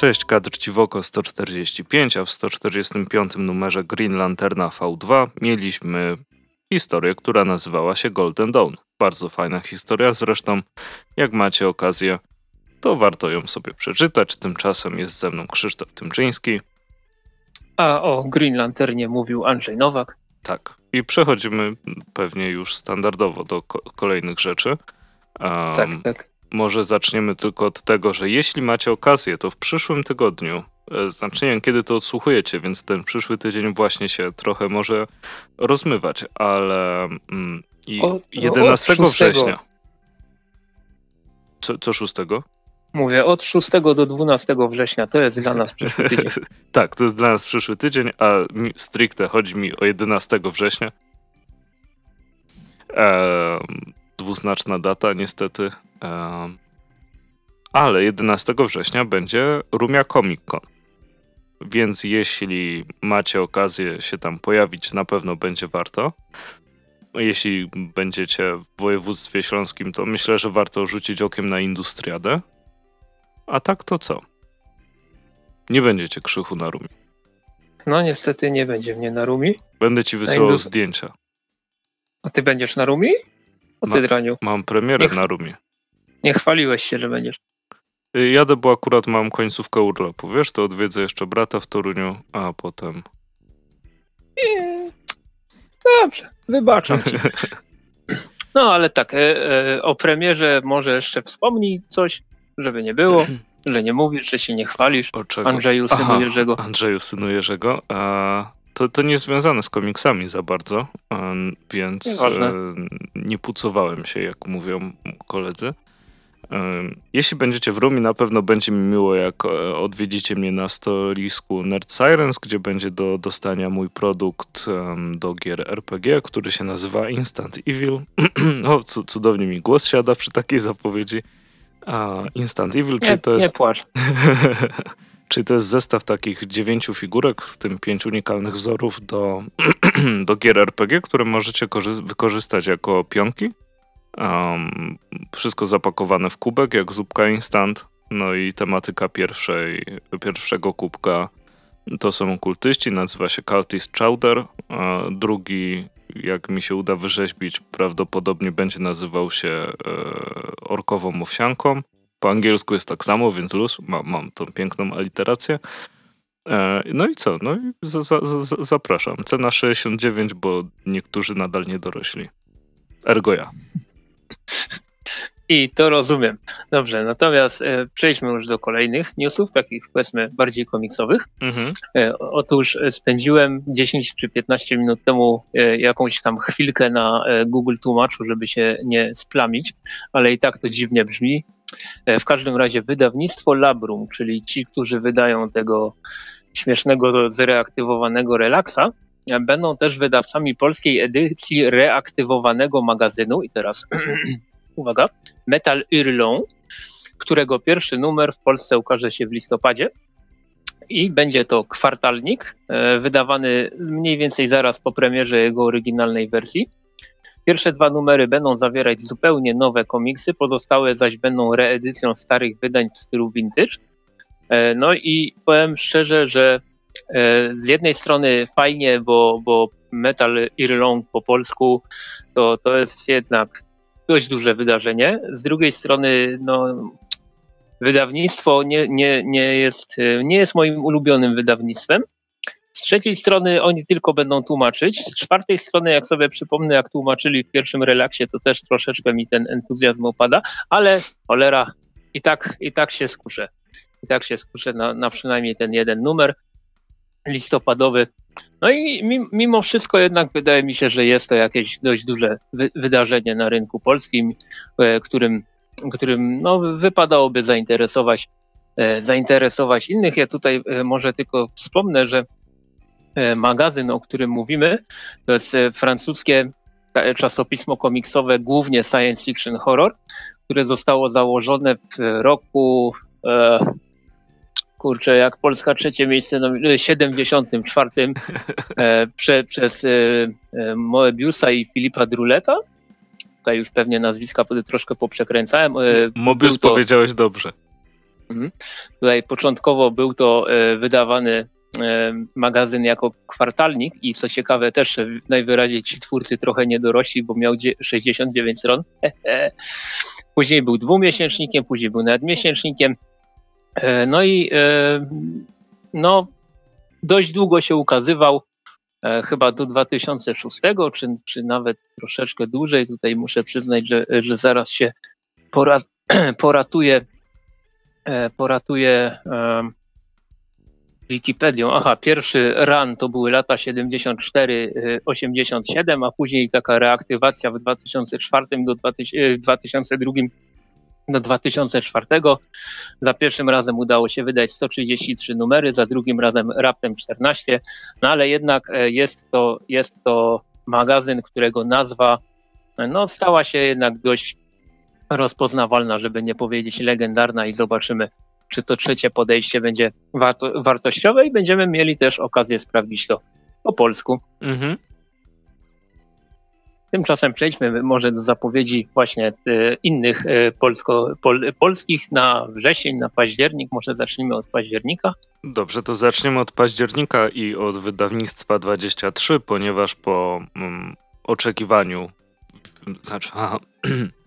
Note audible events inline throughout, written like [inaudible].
Cześć, kadr Ciwoko 145, a w 145 numerze Green Lanterna V2 mieliśmy historię, która nazywała się Golden Dawn. Bardzo fajna historia, zresztą jak macie okazję, to warto ją sobie przeczytać. Tymczasem jest ze mną Krzysztof Tymczyński. A o Green Lanternie mówił Andrzej Nowak. Tak. I przechodzimy pewnie już standardowo do ko kolejnych rzeczy. Um, tak, tak. Może zaczniemy tylko od tego, że jeśli macie okazję, to w przyszłym tygodniu, e, znaczy nie wiem kiedy to odsłuchujecie, więc ten przyszły tydzień właśnie się trochę może rozmywać, ale mm, i o, 11 o, września. Co, co 6? Mówię, od 6 do 12 września to jest dla nas przyszły tydzień. [laughs] tak, to jest dla nas przyszły tydzień, a stricte chodzi mi o 11 września. Eee, dwuznaczna data, niestety. Ale 11 września będzie Rumia Comic Con. Więc jeśli macie okazję się tam pojawić, na pewno będzie warto. Jeśli będziecie w województwie śląskim, to myślę, że warto rzucić okiem na Industriadę. A tak to co? Nie będziecie krzychu na Rumi. No niestety nie będzie mnie na Rumi. Będę ci wysyłał zdjęcia. A ty będziesz na Rumi? O ty, Ma, Draniu. Mam premierę nie, na Rumi. Nie chwaliłeś się, że będziesz. Y, jadę, bo akurat mam końcówkę urlopu. Wiesz, to odwiedzę jeszcze brata w Toruniu, a potem... Nie. Dobrze, wybaczam ci. [laughs] No ale tak, e, e, o premierze może jeszcze wspomnij coś żeby nie było, [laughs] że nie mówisz, że się nie chwalisz. Andrzeju, synu Aha, Jerzego. Andrzeju, synu Jerzego. To, to nie jest związane z komiksami za bardzo, więc nie pucowałem się, jak mówią koledzy. Jeśli będziecie w Rumi, na pewno będzie mi miło, jak e, odwiedzicie mnie na stolisku Nerd Sirens, gdzie będzie do dostania mój produkt do gier RPG, który się nazywa Instant Evil. [clears throat] o, cudownie mi głos siada przy takiej zapowiedzi. A Instant Evil, nie, czyli to jest... Nie płacz. [laughs] czyli to jest zestaw takich dziewięciu figurek, w tym pięć unikalnych wzorów do, [clears throat] do gier RPG, które możecie wykorzystać jako pionki. Um, wszystko zapakowane w kubek, jak zupka instant. No i tematyka pierwszej, pierwszego kubka to są okultyści, nazywa się Cultist Chowder. A drugi jak mi się uda wyrzeźbić, prawdopodobnie będzie nazywał się e, orkową owsianką. Po angielsku jest tak samo, więc luz, mam, mam tą piękną aliterację. E, no i co? No i za, za, za, zapraszam. Cena 69, bo niektórzy nadal nie dorośli. Ergo ja. I to rozumiem. Dobrze, natomiast e, przejdźmy już do kolejnych newsów, takich powiedzmy bardziej komiksowych. Mhm. E, otóż spędziłem 10 czy 15 minut temu e, jakąś tam chwilkę na e, Google Tłumaczu, żeby się nie splamić, ale i tak to dziwnie brzmi. E, w każdym razie wydawnictwo Labrum, czyli ci, którzy wydają tego śmiesznego, zreaktywowanego relaksa, e, będą też wydawcami polskiej edycji reaktywowanego magazynu. I teraz [clears throat] uwaga, Metal Hurlon, którego pierwszy numer w Polsce ukaże się w listopadzie. I będzie to kwartalnik, e, wydawany mniej więcej zaraz po premierze jego oryginalnej wersji. Pierwsze dwa numery będą zawierać zupełnie nowe komiksy, pozostałe zaś będą reedycją starych wydań w stylu vintage. E, no i powiem szczerze, że e, z jednej strony fajnie, bo, bo Metal Irlong po polsku to, to jest jednak dość duże wydarzenie. Z drugiej strony, no, wydawnictwo nie, nie, nie, jest, nie jest moim ulubionym wydawnictwem. Z trzeciej strony oni tylko będą tłumaczyć. Z czwartej strony, jak sobie przypomnę, jak tłumaczyli w pierwszym relaksie, to też troszeczkę mi ten entuzjazm opada, ale cholera, i tak, i tak się skuszę. I tak się skuszę na, na przynajmniej ten jeden numer listopadowy. No i mimo wszystko jednak wydaje mi się, że jest to jakieś dość duże wy wydarzenie na rynku polskim, e, którym, którym no, wypadałoby zainteresować, e, zainteresować innych. Ja tutaj e, może tylko wspomnę, że magazyn, o którym mówimy, to jest francuskie czasopismo komiksowe, głównie science fiction horror, które zostało założone w roku kurczę, jak Polska trzecie miejsce, no, 74 e, prze, przez e, e, Moebiusa i Filipa Druleta. Tutaj już pewnie nazwiska troszkę poprzekręcałem. E, Mobius to, powiedziałeś dobrze. Mhm. Tutaj początkowo był to e, wydawany e, magazyn jako kwartalnik i co ciekawe też najwyraźniej ci twórcy trochę nie dorośli, bo miał 69 stron. [laughs] Później był dwumiesięcznikiem, później był nawet miesięcznikiem. No i no, dość długo się ukazywał, chyba do 2006, czy, czy nawet troszeczkę dłużej. Tutaj muszę przyznać, że, że zaraz się porat, [clears throat] poratuje E, poratuje Wikipedią. Aha, pierwszy run to były lata 74-87, a później taka reaktywacja w 2004 do 2002 e, do 2004. Za pierwszym razem udało się wydać 133 numery, za drugim razem raptem 14, no ale jednak e, jest to, jest to magazyn, którego nazwa no, stała się jednak dość rozpoznawalna, żeby nie powiedzieć legendarna i zobaczymy, czy to trzecie podejście będzie warto, wartościowe i będziemy mieli też okazję sprawdzić to po polsku. Mhm. Tymczasem przejdźmy może do zapowiedzi właśnie e, innych e, polsko, pol, polskich na wrzesień, na październik. Może zacznijmy od października. Dobrze, to zaczniemy od października i od wydawnictwa 23, ponieważ po mm, oczekiwaniu, znaczy, aha, [clears throat]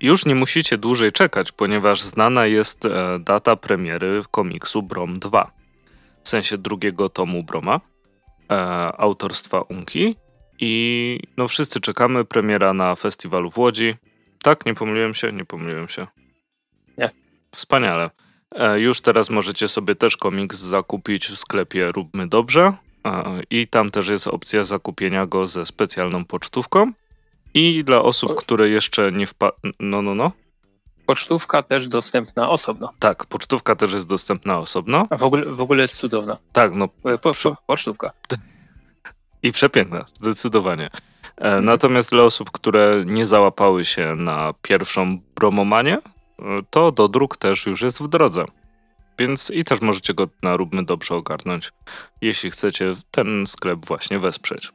Już nie musicie dłużej czekać, ponieważ znana jest e, data premiery komiksu Brom 2. W sensie drugiego tomu Broma, e, autorstwa Unki. I no wszyscy czekamy, premiera na festiwalu w Łodzi. Tak, nie pomyliłem się? Nie pomyliłem się. Nie. Wspaniale. E, już teraz możecie sobie też komiks zakupić w sklepie Róbmy Dobrze. E, I tam też jest opcja zakupienia go ze specjalną pocztówką. I dla osób, które jeszcze nie wpadły. No, no, no. Pocztówka też dostępna osobno. Tak, pocztówka też jest dostępna osobno. A w ogóle, w ogóle jest cudowna. Tak, no. Po, po, pocztówka. [laughs] I przepiękna, zdecydowanie. E, natomiast dla osób, które nie załapały się na pierwszą bromomanię, e, to do druk też już jest w drodze. Więc i też możecie go na Róbmy Dobrze ogarnąć, jeśli chcecie ten sklep właśnie wesprzeć.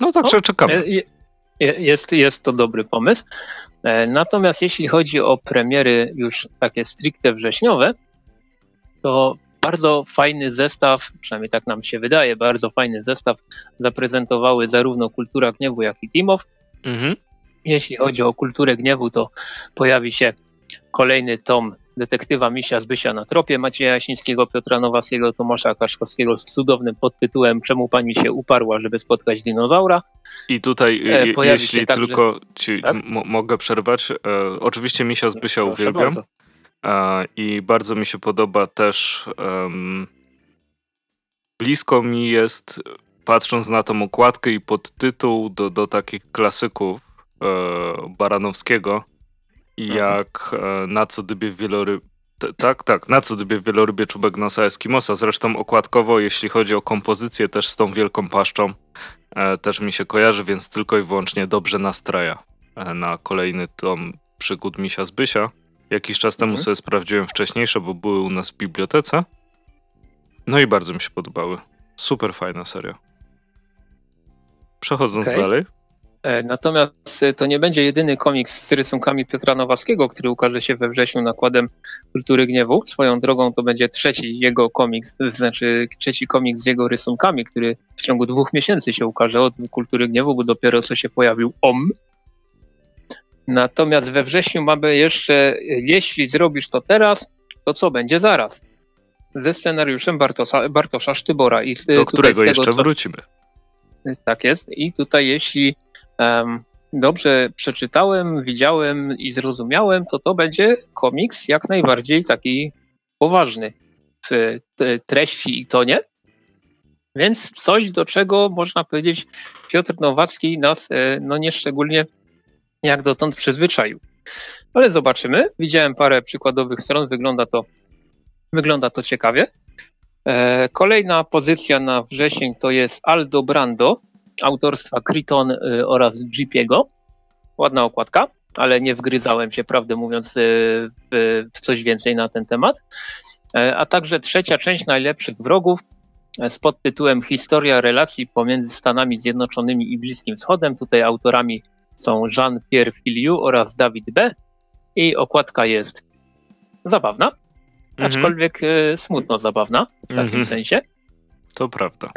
No także czekamy. E, jest, jest to dobry pomysł. E, natomiast jeśli chodzi o premiery już takie stricte wrześniowe, to bardzo fajny zestaw, przynajmniej tak nam się wydaje, bardzo fajny zestaw zaprezentowały zarówno Kultura Gniewu, jak i Timow. Mhm. Jeśli chodzi o Kulturę Gniewu, to pojawi się kolejny tom detektywa Misia Zbysia na tropie Macieja Jasińskiego, Piotra Nowackiego, Tomasza Kaszkowskiego z cudownym podtytułem Czemu pani się uparła, żeby spotkać dinozaura? I tutaj, e, jeśli także... tylko ci tak? mogę przerwać, e, oczywiście Misia Zbysia Proszę uwielbiam bardzo. E, i bardzo mi się podoba też blisko mi jest, patrząc na tą okładkę i podtytuł do, do takich klasyków e, Baranowskiego, Mhm. jak e, na co dybie wieloryb... Tak, tak, na co dybie wielorybie czubek nosa Eskimosa. Zresztą okładkowo, jeśli chodzi o kompozycję też z tą wielką paszczą, e, też mi się kojarzy, więc tylko i wyłącznie dobrze nastraja e, na kolejny tom przygód Misia z Bysia. Jakiś czas temu mhm. sobie sprawdziłem wcześniejsze, bo były u nas w bibliotece. No i bardzo mi się podobały. Super fajna seria. Przechodząc okay. dalej. E, natomiast e, to nie będzie jedyny komiks z rysunkami Piotra Nowackiego, który ukaże się we wrześniu nakładem Kultury Gniewu. Swoją drogą to będzie trzeci jego komiks, znaczy trzeci komiks z jego rysunkami, który w ciągu dwóch miesięcy się ukaże od Kultury Gniewu, bo dopiero co się pojawił OM. Natomiast we wrześniu mamy jeszcze, jeśli zrobisz to teraz, to co będzie zaraz? Ze scenariuszem Bartosza, Bartosza Sztybora. I z, Do którego tego, jeszcze co... wrócimy. Tak jest. I tutaj jeśli um, dobrze przeczytałem, widziałem i zrozumiałem, to to będzie komiks jak najbardziej taki poważny w treści i tonie. Więc coś, do czego można powiedzieć Piotr Nowacki nas e, no nieszczególnie jak dotąd przyzwyczaił. Ale zobaczymy. Widziałem parę przykładowych stron, wygląda to, wygląda to ciekawie. E, kolejna pozycja na wrzesień to jest Aldo Brando, autorstwa Criton y, oraz Jeepiego. Ładna okładka, ale nie wgryzałem się, prawdę mówiąc, y, w coś więcej na ten temat. E, a także trzecia część najlepszych wrogów e, z podtytułem Historia relacji pomiędzy Stanami Zjednoczonymi i Bliskim Wschodem. Tutaj autorami są Jean-Pierre Filiu oraz David B. I okładka jest zabawna, mhm. aczkolwiek e, smutno zabawna w takim mhm. sensie. To prawda.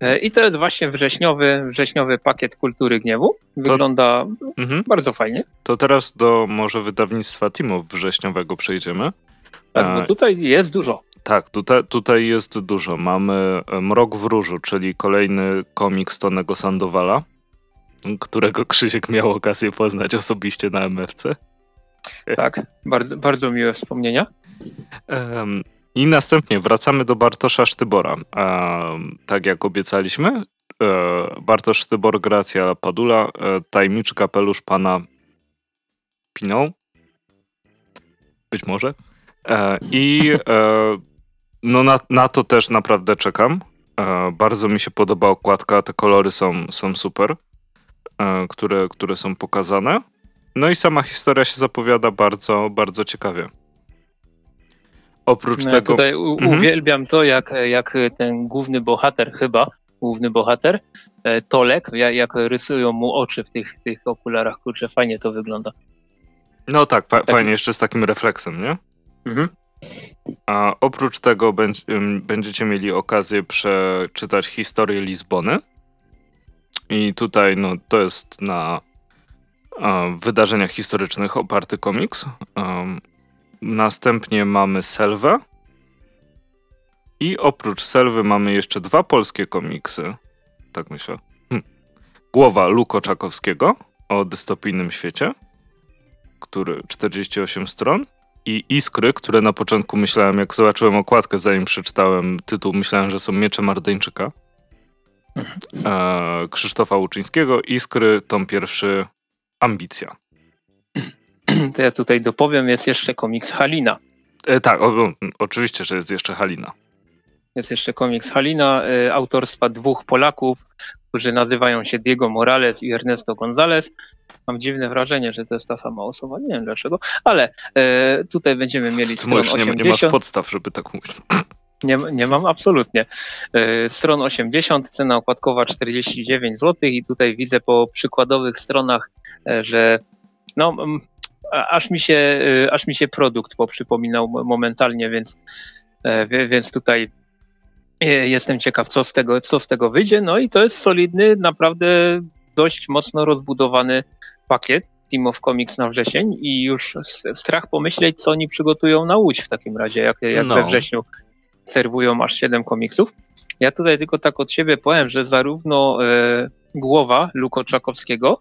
E, I to jest właśnie wrześniowy, wrześniowy pakiet kultury gniewu. Wygląda to, mhm. bardzo fajnie. To teraz do może wydawnictwa Timo wrześniowego przejdziemy. Tak, bo tutaj jest dużo. Tak, tutaj, tutaj jest dużo. Mamy Mrok w Różu, czyli kolejny komiks Tonego Sandowala, którego Krzysiek miał okazję poznać osobiście na MFC. Tak, bardzo, bardzo miłe wspomnienia. Um, I następnie wracamy do Bartosza Sztybora. Um, tak jak obiecaliśmy, um, Bartosz Sztybor, Gracja Padula, um, tajemniczy kapelusz pana Piną. Być może. E, I e, no na, na to też naprawdę czekam. E, bardzo mi się podoba okładka, te kolory są, są super, e, które, które są pokazane. No i sama historia się zapowiada bardzo, bardzo ciekawie. Oprócz no, tego. Tutaj u, mhm. uwielbiam to, jak, jak ten główny bohater, chyba główny bohater, e, Tolek, jak, jak rysują mu oczy w tych, tych okularach. Kurczę, fajnie to wygląda. No tak, fa fajnie, jeszcze z takim refleksem, nie? Mhm. A oprócz tego będziecie mieli okazję przeczytać historię Lizbony. I tutaj no, to jest na wydarzeniach historycznych oparty komiks. następnie mamy Selwę. I oprócz Selwy mamy jeszcze dwa polskie komiksy. Tak myślę. Hm. Głowa Luko Czakowskiego o dystopijnym świecie, który 48 stron i Iskry, które na początku myślałem, jak zobaczyłem okładkę, zanim przeczytałem tytuł, myślałem, że są Miecze Mardeńczyka. E, Krzysztofa Łuczyńskiego. Iskry, tom pierwszy, Ambicja. To ja tutaj dopowiem, jest jeszcze komiks Halina. E, tak, o, oczywiście, że jest jeszcze Halina. Jest jeszcze komiks Halina, y, autorstwa dwóch Polaków, którzy nazywają się Diego Morales i Ernesto González. Mam dziwne wrażenie, że to jest ta sama osoba, nie wiem dlaczego, ale y, tutaj będziemy mieli stronę 80. Nie, nie masz podstaw, żeby tak mówić. Nie, nie mam absolutnie. Y, stron 80, cena okładkowa 49 zł i tutaj widzę po przykładowych stronach, że no, aż mi się, aż mi się produkt poprzypominał momentalnie, więc, więc tutaj Jestem ciekaw, co z, tego, co z tego wyjdzie. No i to jest solidny, naprawdę dość mocno rozbudowany pakiet Team of Comics na wrzesień i już strach pomyśleć, co oni przygotują na Łódź w takim razie, jak, jak no. we wrześniu serwują aż 7 komiksów. Ja tutaj tylko tak od siebie powiem, że zarówno e, głowa Luko Czakowskiego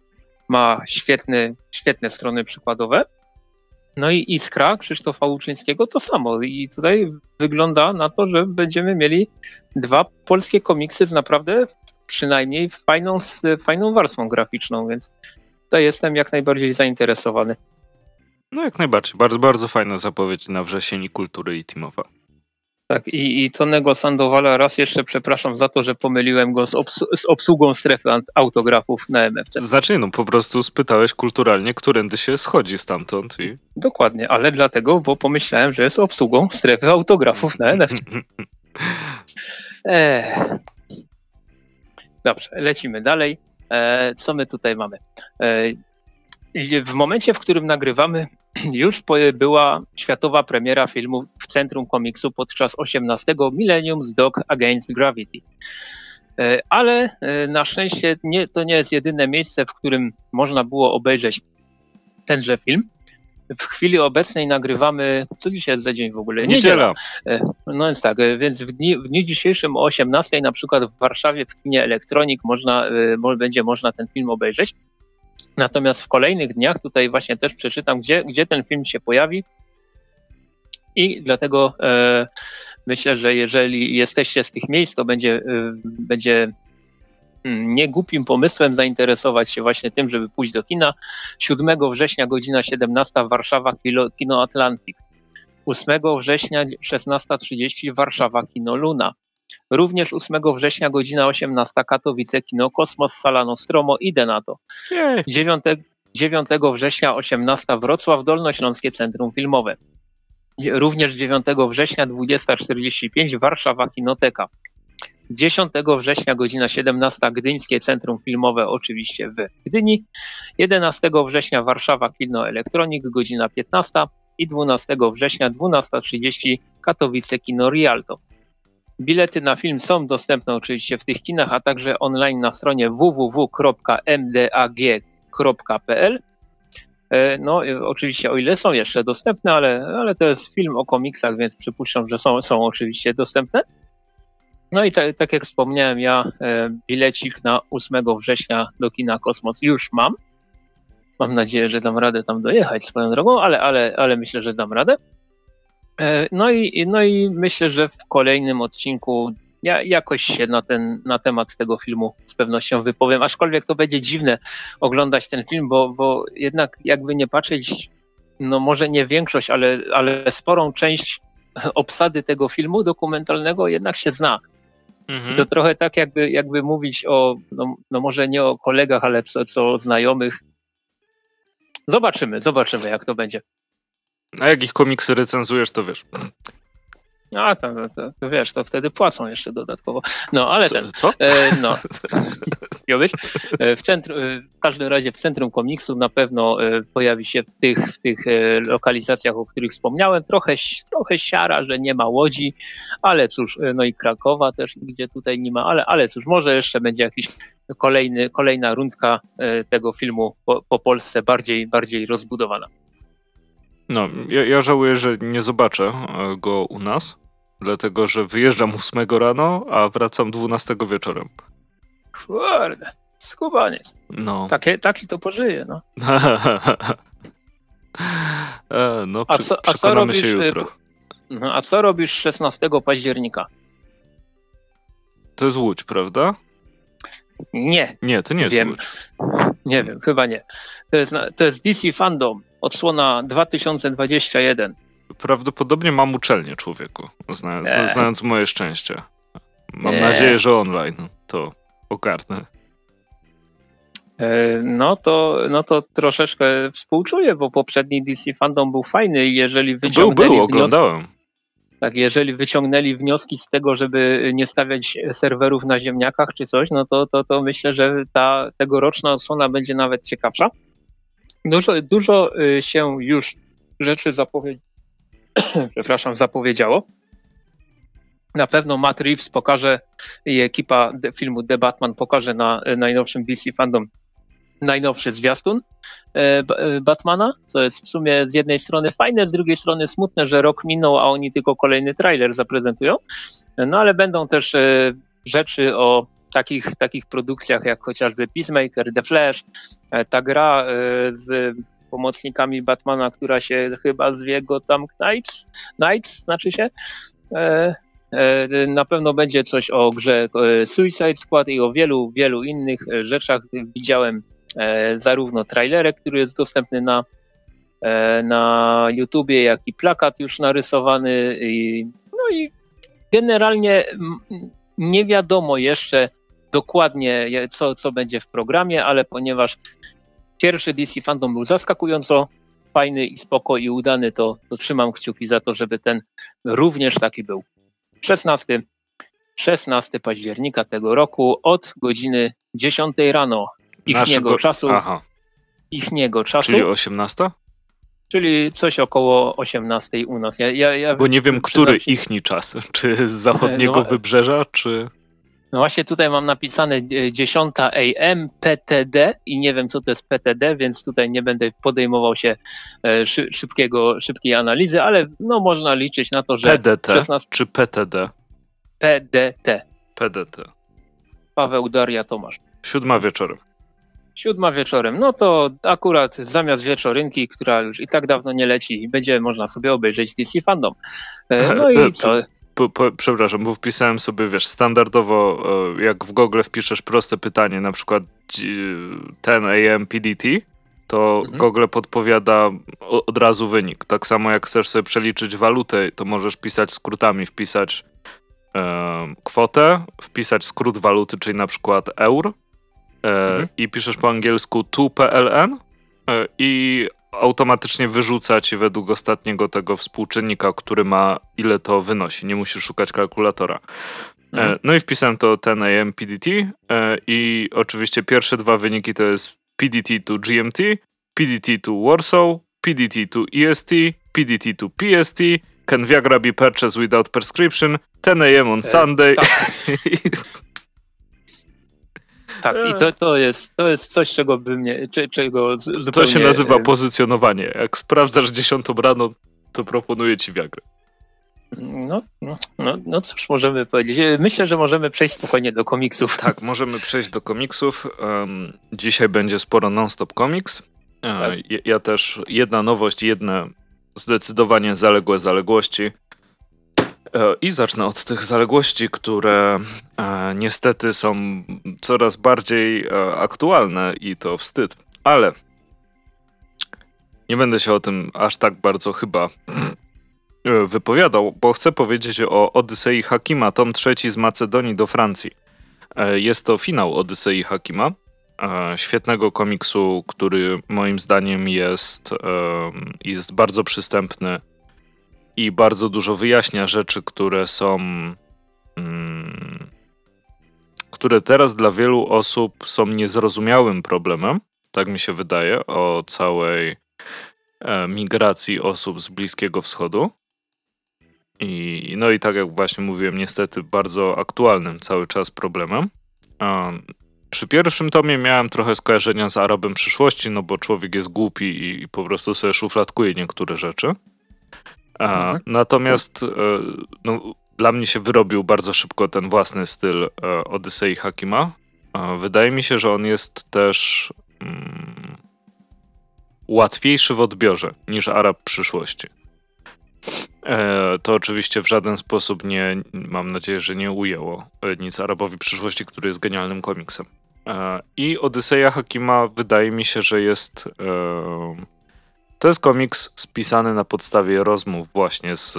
ma świetne, świetne strony przykładowe, no i Iskra Krzysztofa Łuczyńskiego to samo. I tutaj wygląda na to, że będziemy mieli dwa polskie komiksy z naprawdę przynajmniej fajną, z fajną warstwą graficzną, więc tutaj jestem jak najbardziej zainteresowany. No jak najbardziej. Bardzo, bardzo fajna zapowiedź na wrzesień kultury i teamowa. Tak, i, i Tonego Sandowala raz jeszcze przepraszam za to, że pomyliłem go z, obs z obsługą strefy autografów na MFC. Znaczy, no po prostu spytałeś kulturalnie, którędy się schodzi stamtąd. I... Dokładnie, ale dlatego, bo pomyślałem, że jest obsługą strefy autografów na MFC. [laughs] Eee. Dobrze, lecimy dalej. Eee, co my tutaj mamy? Eee, w momencie, w którym nagrywamy, [clears throat] już była światowa premiera filmu w Centrum Komiksu podczas 18 Millennium's Dog Against Gravity. E, ale e, na szczęście nie, to nie jest jedyne miejsce, w którym można było obejrzeć tenże film. W chwili obecnej nagrywamy, co dzisiaj jest za dzień w ogóle? Niedziela. E, no więc tak, więc w dniu, w dniu dzisiejszym o 18 na przykład w Warszawie w kinie Elektronik można, będzie można ten film obejrzeć. Natomiast w kolejnych dniach, tutaj właśnie też przeczytam, gdzie, gdzie ten film się pojawi. I dlatego e, myślę, że jeżeli jesteście z tych miejsc, to będzie, e, będzie hmm, niegłupim pomysłem zainteresować się właśnie tym, żeby pójść do kina. 7 września, godzina 17, Warszawa, Kino Atlantik. 8 września, 16.30, Warszawa, Kino Luna. Również 8 września godzina 18 Katowice Kino Kosmos Sala Nostromo idę na to. 9, 9 września 18 Wrocław Dolnośląskie Centrum Filmowe. Również 9 września 20.45 Warszawa Kinoteka. 10 września godzina 17 Gdyńskie Centrum Filmowe oczywiście w Gdyni. 11 września Warszawa Kino Elektronik godzina 15. i 12 września 12.30 Katowice Kino Rialto. Bilety na film są dostępne oczywiście w tych kinach, a także online na stronie www.mdag.pl. E, no, oczywiście, o ile są jeszcze dostępne, ale, ale to jest film o komiksach, więc przypuszczam, że są, są oczywiście dostępne. No i tak, tak jak wspomniałem, ja e, bilecik na 8 września do kina Kosmos już mam. Mam nadzieję, że dam radę tam dojechać swoją drogą, ale, ale, ale myślę, że dam radę. E, no i, no i myślę, że w kolejnym odcinku ja jakoś się na, ten, na temat tego filmu z pewnością wypowiem, aczkolwiek to będzie dziwne oglądać ten film, bo, bo jednak jakby nie patrzeć, no może nie większość, ale, ale sporą część obsady tego filmu dokumentalnego jednak się zna. Mhm. To trochę tak jakby, jakby mówić o, no, no może nie o kolegach, ale co, co o znajomych. Zobaczymy, zobaczymy jak to będzie. A jak ich komiksy recenzujesz, to wiesz. A, to, to, to, wiesz, to wtedy płacą jeszcze dodatkowo. No, ale co, ten. Co? E, no. być? E, w, centrum, e, w każdym razie w centrum komiksu na pewno e, pojawi się w tych, w tych lokalizacjach, o których wspomniałem. Trochę, trochę siara, że nie ma łodzi, ale cóż, no i Krakowa też, gdzie tutaj nie ma, ale, ale cóż, może jeszcze będzie jakiś kolejny, kolejna rundka tego filmu po, po Polsce bardziej, bardziej rozbudowana. No, ja, ja żałuję, że nie zobaczę go u nas, dlatego że wyjeżdżam 8 rano, a wracam 12 wieczorem. Kurde, skubaniec. No. Takie, taki to pożyje, no. [laughs] e, no, przy, a co, a co robisz, się y, jutro. No, a co robisz 16 października? To jest Łódź, prawda? Nie. Nie, to nie jest wiem. Łódź. Nie wiem, chyba nie. To jest, to jest DC Fandom, odsłona 2021. Prawdopodobnie mam uczelnię, człowieku, znając, znając moje szczęście. Mam nadzieję, że online to ogarnę. E, no to, no to troszeczkę współczuję, bo poprzedni DC Fandom był fajny i jeżeli wyciągnęli... Był, był, oglądałem. tak, jeżeli wyciągnęli wnioski z tego, żeby nie stawiać serwerów na ziemniakach czy coś, no to, to, to myślę, że ta tegoroczna odsłona będzie nawet ciekawsza. Dużo, dużo y, się już rzeczy zapowiedzi... [clears throat] przepraszam, zapowiedziało. Na pewno Matt Reeves pokaże i ekipa filmu The Batman pokaże na najnowszym DC Fandom najnowszy zwiastun e, e, Batmana, co jest w sumie z jednej strony fajne, z drugiej strony smutne, że rok minął, a oni tylko kolejny trailer zaprezentują. No ale będą też e, rzeczy o takich, takich produkcjach jak chociażby Peacemaker, The Flash, ta gra z pomocnikami Batmana, która się chyba zwie Gotham Knights, Knights znaczy się, E, na pewno będzie coś o grze e, Suicide Squad i o wielu, wielu innych e, rzeczach. Widziałem zarówno trailerek, który jest dostępny na, na YouTubie, jak i plakat już narysowany. I, no i generalnie nie wiadomo jeszcze dokładnie, co, co będzie w programie, ale ponieważ pierwszy DC Fandom był zaskakująco fajny i spoko i udany, to, to trzymam kciuki za to, żeby ten również taki był. 16, 16 października tego roku od godziny 10 rano ichniego czasu. Aha. Ichniego czasu. Czyli 18? Czyli coś około 18 u nas. Ja, ja, ja Bo nie wiem, który się... ichni czas. [laughs] Czy z zachodniego no, wybrzeża, czy... No właśnie tutaj mam napisane 10 AM PTD i nie wiem co to jest PTD, więc tutaj nie będę podejmował się e, szybkiego, szybkiej analizy, ale no można liczyć na to, że PDT 16... czy PTD? PDT. PDT. Paweł Daria Tomasz. Siódma wieczorem. Siódma wieczorem. No to akurat zamiast wieczorynki, która już i tak dawno nie leci, będzie można sobie obejrzeć DC Fandom. E, [laughs] no i co? Po, po, przepraszam, bo wpisałem sobie, wiesz, standardowo, e, jak w Google wpiszesz proste pytanie, na przykład 10 AM PDT, to mhm. Google podpowiada od razu wynik. Tak samo jak chcesz sobie przeliczyć walutę, to możesz pisać skrótami, wpisać e, kwotę, wpisać skrót waluty, czyli na przykład euro e, mhm. i piszesz po angielsku 2PLN e, i automatycznie wyrzuca ci według ostatniego tego współczynnika, który ma ile to wynosi. Nie musisz szukać kalkulatora. E, mhm. No i wpisałem to ten AM PDT e, i oczywiście pierwsze dwa wyniki to jest PDT to GMT, PDT to Warsaw, PDT to EST PDT to PST, Can Viagra be purchased without prescription, 10 a.m. on e, Sunday. Tak. [laughs] tak, i to, to, jest, to jest coś, czego by mnie, czego zupełnie... To się nazywa pozycjonowanie. Jak sprawdzasz dziesiątą rano, to proponuję ci Viagrę. No, no, no, no cóż możemy powiedzieć. Myślę, że możemy przejść spokojnie do komiksów. Tak, możemy przejść do komiksów. Um, dzisiaj będzie sporo non-stop komiks. E, tak. Ja, ja, też jedna nowość, jedne zdecydowanie zaległe zaległości. E, I zacznę od tych zaległości, które e, niestety są coraz bardziej e, aktualne i to wstyd. Ale nie będę się o tym aż tak bardzo chyba wypowiadał, bo chcę powiedzieć o Odysei Hakima, tom trzeci z Macedonii do Francji. Jest to finał Odysei Hakima, świetnego komiksu, który moim zdaniem jest, jest bardzo przystępny i bardzo dużo wyjaśnia rzeczy, które są. Mm, które teraz dla wielu osób są niezrozumiałym problemem, tak mi się wydaje, o całej migracji osób z Bliskiego Wschodu. I, no i tak jak właśnie mówiłem, niestety bardzo aktualnym cały czas problemem. Przy pierwszym tomie miałem trochę skojarzenia z Arabem przyszłości, no bo człowiek jest głupi i, i po prostu sobie szufladkuje niektóre rzeczy. Mhm. Natomiast e, no, dla mnie się wyrobił bardzo szybko ten własny styl e, Odysei Hakima. Wydaje mi się, że on jest też mm, łatwiejszy w odbiorze niż Arab przyszłości. E, to oczywiście w żaden sposób nie, mam nadzieję, że nie ujęło nic Arabowi przyszłości, który jest genialnym komiksem. I Odyseja Hakima wydaje mi się, że jest. E, to jest komiks spisany na podstawie rozmów właśnie z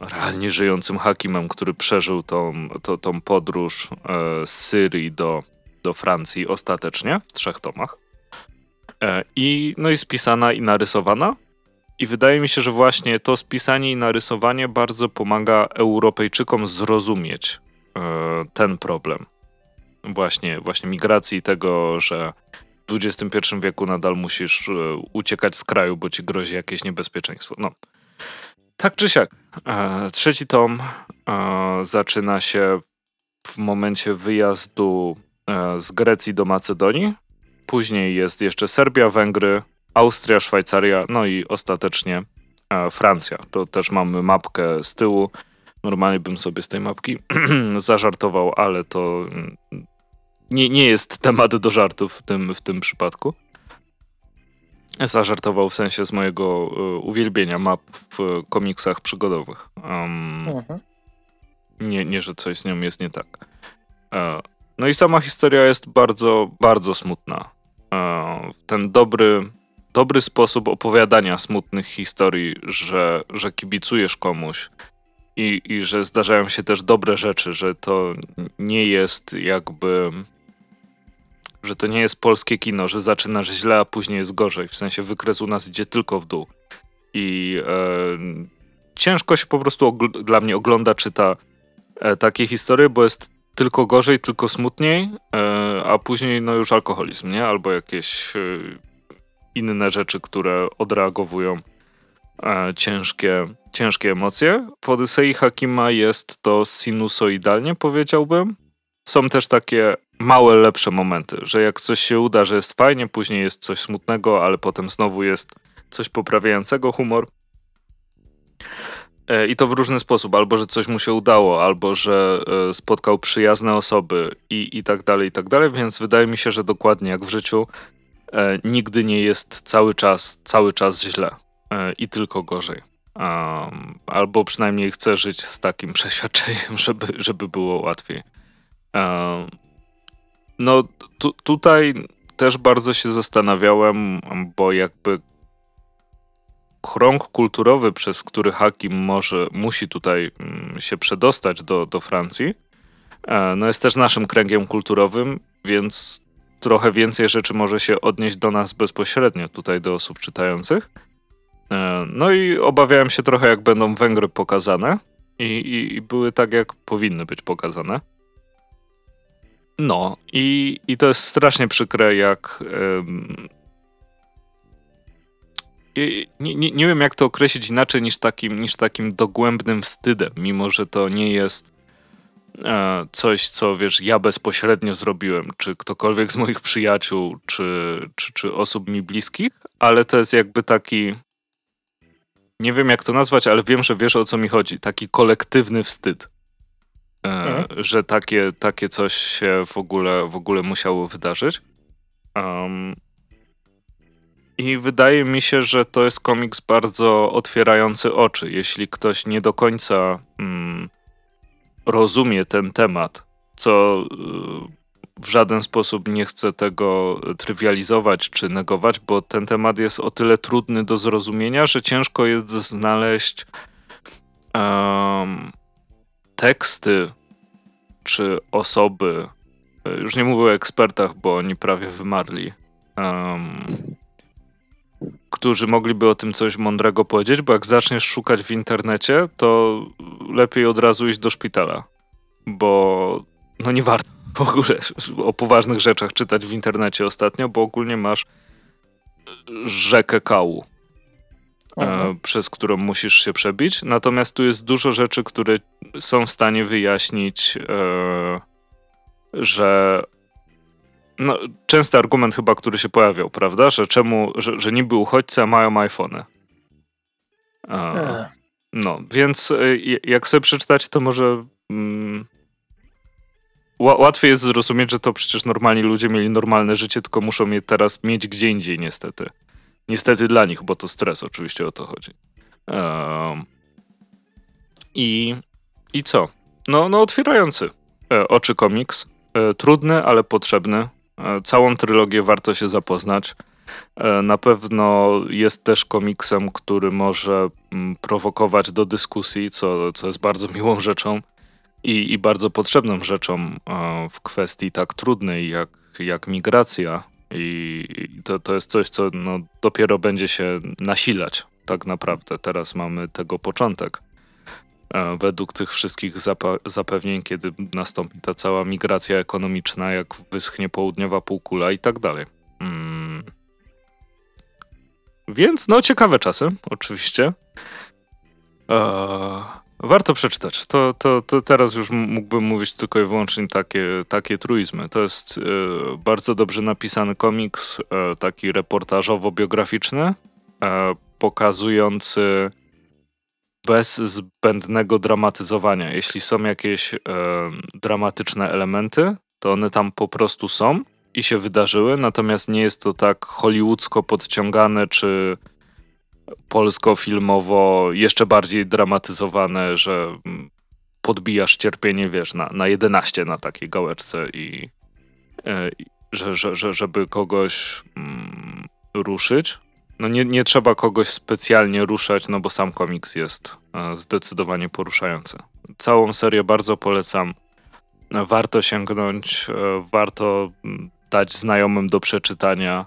realnie żyjącym Hakimem, który przeżył tą, to, tą podróż z Syrii do, do Francji ostatecznie w trzech tomach. I, no i spisana i narysowana i wydaje mi się, że właśnie to spisanie i narysowanie bardzo pomaga Europejczykom zrozumieć e, ten problem. Właśnie, właśnie migracji tego, że XXI wieku nadal musisz e, uciekać z kraju, bo ci grozi jakieś niebezpieczeństwo. No. Tak czy siak. E, trzeci tom zaczyna się w momencie wyjazdu z Grecji do Macedonii. Później jest jeszcze Serbia, Węgry, Austria, Szwajcaria, no i ostatecznie e, Francja. To też mamy mapkę z tyłu. Normalnie bym sobie z tej mapki [clears throat] zażartował, ale to mm, nie, nie jest temat do żartów w tym, w tym przypadku. Zażartował w sensie z mojego y, uwielbienia map w komiksach przygodowych. Um, nie, nie, że coś z nią jest nie tak. E, no i sama historia jest bardzo, bardzo smutna. E, ten dobry dobry sposób opowiadania smutnych historii, że, że kibicujesz komuś i, i że zdarzają się też dobre rzeczy, że to nie jest jakby. Że to nie jest polskie kino, że zaczynasz źle, a później jest gorzej. W sensie wykres u nas idzie tylko w dół. I e, ciężko się po prostu dla mnie ogląda, czyta e, takie historie, bo jest tylko gorzej, tylko smutniej, e, a później no już alkoholizm, nie? Albo jakieś e, inne rzeczy, które odreagowują e, ciężkie, ciężkie emocje. W Odysei Hakima jest to sinusoidalnie, powiedziałbym. Są też takie małe, lepsze momenty, że jak coś się uda, że jest fajnie, później jest coś smutnego, ale potem znowu jest coś poprawiającego humor. E, I to w różny sposób, albo że coś mu się udało, albo że e, spotkał przyjazne osoby i, i tak dalej, i tak dalej, więc wydaje mi się, że dokładnie jak w życiu e, nigdy nie jest cały czas, cały czas źle e, i tylko gorzej. Um, albo przynajmniej chcę żyć z takim [laughs] przeświadczeniem, żeby, żeby było łatwiej. Um, no tu, tutaj też bardzo się zastanawiałem, bo jakby krąg kulturowy, przez który Hakim może, musi tutaj mm, się przedostać do, do Francji, e, no jest też naszym kręgiem kulturowym, więc trochę więcej rzeczy może się odnieść do nas bezpośrednio, tutaj do osób czytających. E, no i obawiałem się trochę, jak będą Węgry pokazane i, i, i były tak, jak powinny być pokazane. No i, i to jest strasznie przykre, jak nie, nie, nie wiem jak to określić inaczej niż takim, niż takim dogłębnym wstydem, mimo że to nie jest e, coś, co wiesz, ja bezpośrednio zrobiłem, czy ktokolwiek z moich przyjaciół, czy, czy, czy osób mi bliskich, ale to jest jakby taki nie wiem jak to nazwać, ale wiem, że wiesz o co mi chodzi. Taki kolektywny wstyd. E, mhm. Że takie, takie coś się w ogóle, w ogóle musiało wydarzyć. Um, I wydaje mi się, że to jest komiks bardzo otwierający oczy. Jeśli ktoś nie do końca mm, rozumie ten temat, co y, w żaden sposób nie chcę tego trywializować czy negować, bo ten temat jest o tyle trudny do zrozumienia, że ciężko jest znaleźć um, teksty czy osoby, już nie mówię o ekspertach, bo oni prawie wymarli, um, którzy mogliby o tym coś mądrego powiedzieć, bo jak zaczniesz szukać w internecie, to lepiej od razu iść do szpitala, bo no nie warto w ogóle o poważnych rzeczach czytać w internecie ostatnio, bo ogólnie masz rzekę kału, e, przez którą musisz się przebić. Natomiast tu jest dużo rzeczy, które są w stanie wyjaśnić, e, że no, częsty argument chyba, który się pojawiał, prawda? Że czemu, że, że niby uchodźcy, mają iPhony. E, no, więc e, jak sobie przeczytać, to może mm, łatwiej jest zrozumieć, że to przecież normalni ludzie mieli normalne życie, tylko muszą je teraz mieć gdzie indziej, niestety. Niestety dla nich, bo to stres, oczywiście o to chodzi. Um, I, I co? No, no otwierający e, oczy komiks. E, trudny, ale potrzebny. E, całą trylogię warto się zapoznać. E, na pewno jest też komiksem, który może m, mm, prowokować do dyskusji, co, co jest bardzo miłą rzeczą i, i bardzo potrzebną rzeczą w kwestii tak trudnej jak, jak migracja. I to, to jest coś, co no, dopiero będzie się nasilać tak naprawdę. Teraz mamy tego początek. Według tych wszystkich zapewnień, kiedy nastąpi ta cała migracja ekonomiczna, jak wyschnie południowa półkula i tak dalej. Mm. Więc no ciekawe czasy, oczywiście. Eee, Warto przeczytać. To, to, to teraz już mógłbym mówić tylko i wyłącznie takie, takie truizmy. To jest e, bardzo dobrze napisany komiks, e, taki reportażowo-biograficzny, e, pokazujący bez zbędnego dramatyzowania. Jeśli są jakieś dramatyczne elementy, to one tam po prostu są i się wydarzyły, natomiast nie jest to tak hollywoodzko podciągane czy polsko-filmowo jeszcze bardziej dramatyzowane, że podbijasz cierpienie, wiesz, na, na 11 na takiej gałeczce i e, że, że, że, żeby kogoś mm, ruszyć. No nie, nie trzeba kogoś specjalnie ruszać, no bo sam komiks jest e, zdecydowanie poruszający. Całą serię bardzo polecam. Warto sięgnąć, e, warto mm, dać znajomym do przeczytania.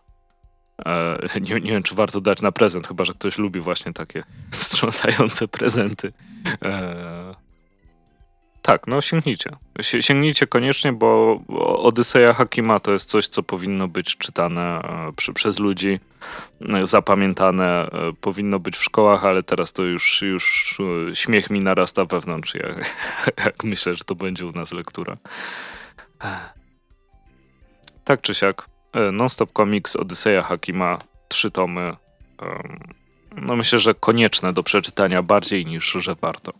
E, nie, nie, wiem, czy warto dać na prezent, chyba że ktoś lubi właśnie takie [laughs] wstrząsające prezenty. E, tak, no sięgnijcie. Sięgnijcie koniecznie, bo Odyseja Hakima to jest coś, co powinno być czytane e, przy, przez ludzi, zapamiętane, powinno być w szkołach, ale teraz to już, już śmiech mi narasta wewnątrz, jak, [laughs] jak myślę, że to będzie u nas lektura. Tak czy siak, Non-Stop Comics Odyseja Hakima, trzy tomy. No myślę, że konieczne do przeczytania bardziej niż że warto.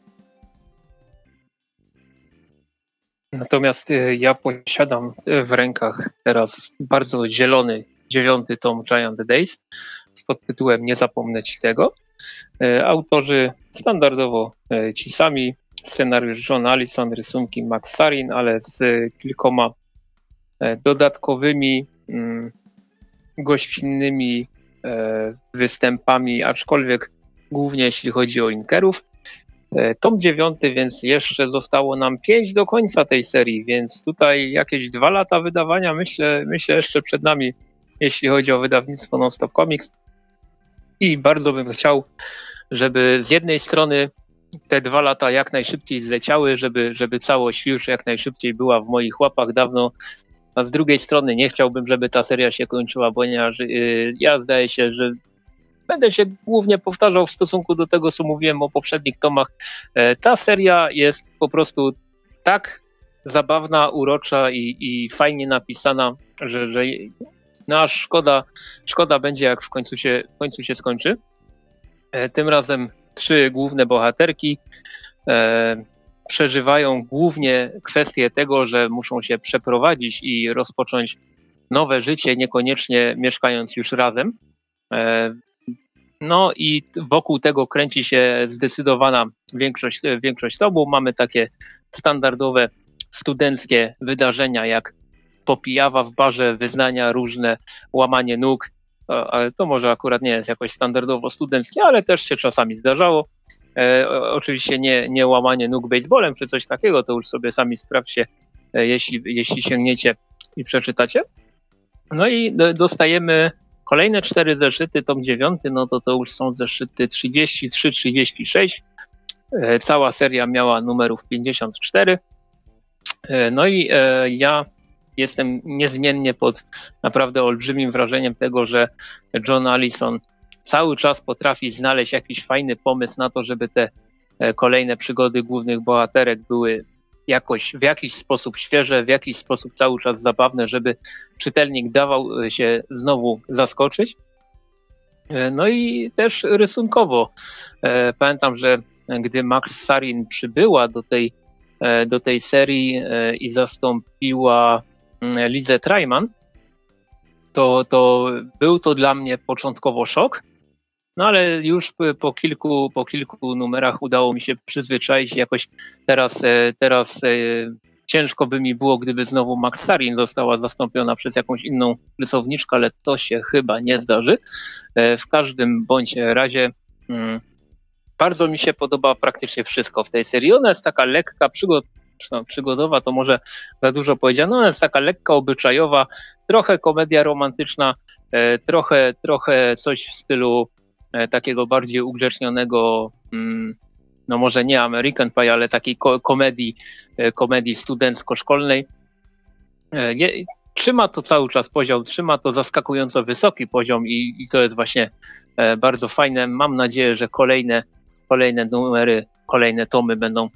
Natomiast e, ja posiadam e, w rękach teraz bardzo zielony dziewiąty tom Giant Days z pod tytułem Nie zapomnę ci tego. Autorzy standardowo ci sami, scenariusz John Allison, rysunki Max Sarin, ale z kilkoma dodatkowymi gościnnymi e, występami, aczkolwiek głównie jeśli chodzi o Inkerów. E, tom dziewiąty, więc jeszcze zostało nam pięć do końca tej serii, więc tutaj jakieś dwa lata wydawania myślę, myślę jeszcze przed nami, jeśli chodzi o wydawnictwo Nonstop Comics. I bardzo bym chciał, żeby z jednej strony te dwa lata jak najszybciej zleciały, żeby, żeby całość już jak najszybciej była w moich łapach. Dawno a z drugiej strony nie chciałbym, żeby ta seria się kończyła, ponieważ yy, ja zdaje się, że będę się głównie powtarzał w stosunku do tego, co mówiłem o poprzednich tomach. Ta seria jest po prostu tak zabawna, urocza i, i fajnie napisana, że, że no aż szkoda, szkoda będzie, jak w końcu się, w końcu się skończy. Tym razem trzy główne bohaterki e, przeżywają głównie kwestię tego, że muszą się przeprowadzić i rozpocząć nowe życie, niekoniecznie mieszkając już razem. E, no i wokół tego kręci się zdecydowana większość, większość tobu. Mamy takie standardowe studenckie wydarzenia, jak popijawa w barze, wyznania różne, łamanie nóg, ale to może akurat nie jest jakoś standardowo studenckie, ale też się czasami zdarzało. E, oczywiście nie, nie łamanie nóg baseballem czy coś takiego, to już sobie sami sprawdźcie, e, jeśli, jeśli sięgniecie i przeczytacie. No i dostajemy kolejne cztery zeszyty, tom dziewiąty, no to to już są zeszyty 33, 36. E, cała seria miała numerów 54. E, no i e, ja jestem niezmiennie pod naprawdę olbrzymim wrażeniem tego, że John Allison cały czas potrafi znaleźć jakiś fajny pomysł na to, żeby te e, kolejne przygody głównych bohaterek były jakoś w jakiś sposób świeże, w jakiś sposób cały czas zabawne, żeby czytelnik dawał e, się znowu zaskoczyć. E, no i też rysunkowo. Pamiętam, że gdy Max Sarin przybyła do tej, do tej serii i zastąpiła Lizę Trajman, to, to był to dla mnie początkowo szok, no ale już po kilku, po kilku numerach udało mi się przyzwyczaić. Jakoś teraz, e, teraz e, ciężko by mi było, gdyby znowu Max Sarin została zastąpiona przez jakąś inną rysowniczkę, ale to się chyba nie zdarzy. E, w każdym bądź razie mm, bardzo mi się podoba praktycznie wszystko w tej serii. Ona jest taka lekka, przygod przygodowa to może za dużo powiedziano, ale jest taka lekka, obyczajowa, trochę komedia romantyczna, e, trochę, trochę coś w stylu e, takiego bardziej ugrzecznionego, mm, no może nie American Pie, ale takiej komedii, e, komedii studencko-szkolnej. Trzyma to cały czas poziom, trzyma to zaskakująco wysoki poziom i, i to jest właśnie bardzo fajne. Mam nadzieję, że kolejne, kolejne numery, kolejne tomy będą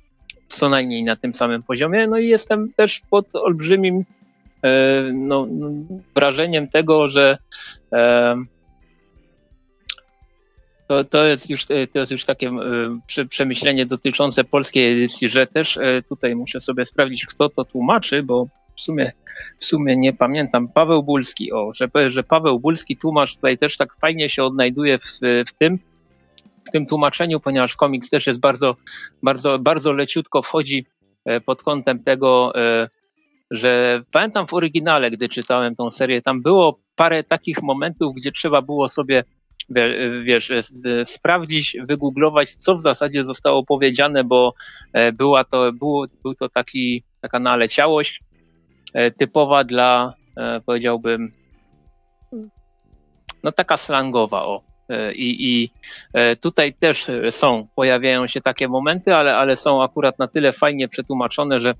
co najmniej na tym samym poziomie. No i jestem też pod olbrzymim e, no, wrażeniem tego, że e, to, to, jest już, to jest już takie e, przemyślenie dotyczące polskiej edycji, że też tutaj muszę sobie sprawdzić, kto to tłumaczy, bo w sumie, w sumie nie pamiętam. Paweł Bulski, o, że, że Paweł Bulski tłumacz tutaj też tak fajnie się odnajduje w, w tym, w tym tłumaczeniu, ponieważ komiks też jest bardzo, bardzo, bardzo leciutko wchodzi e, pod kątem tego, e, że pamiętam w oryginale, gdy czytałem tą serię, tam było parę takich momentów, gdzie trzeba było sobie wiesz, sprawdzić, wygooglować, co w zasadzie zostało powiedziane, bo e, była to, było, był to taki, taka naleciałość typowa dla, powiedziałbym, no taka slangowa, o, I, I, e, tutaj też są, pojawiają się takie momenty, ale, ale są akurat na tyle fajnie przetłumaczone, że